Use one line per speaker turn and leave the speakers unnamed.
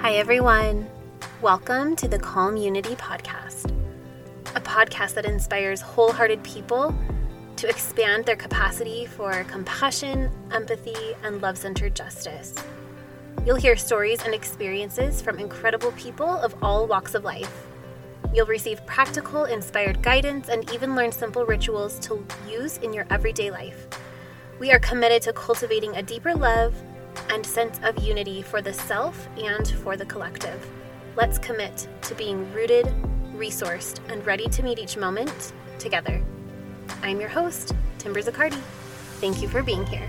Hi, everyone. Welcome to the Calm Unity Podcast, a podcast that inspires wholehearted people to expand their capacity for compassion, empathy, and love centered justice. You'll hear stories and experiences from incredible people of all walks of life. You'll receive practical, inspired guidance and even learn simple rituals to use in your everyday life. We are committed to cultivating a deeper love and sense of unity for the self and for the collective. Let's commit to being rooted, resourced, and ready to meet each moment together. I'm your host, Timber Zaccardi. Thank you for being here.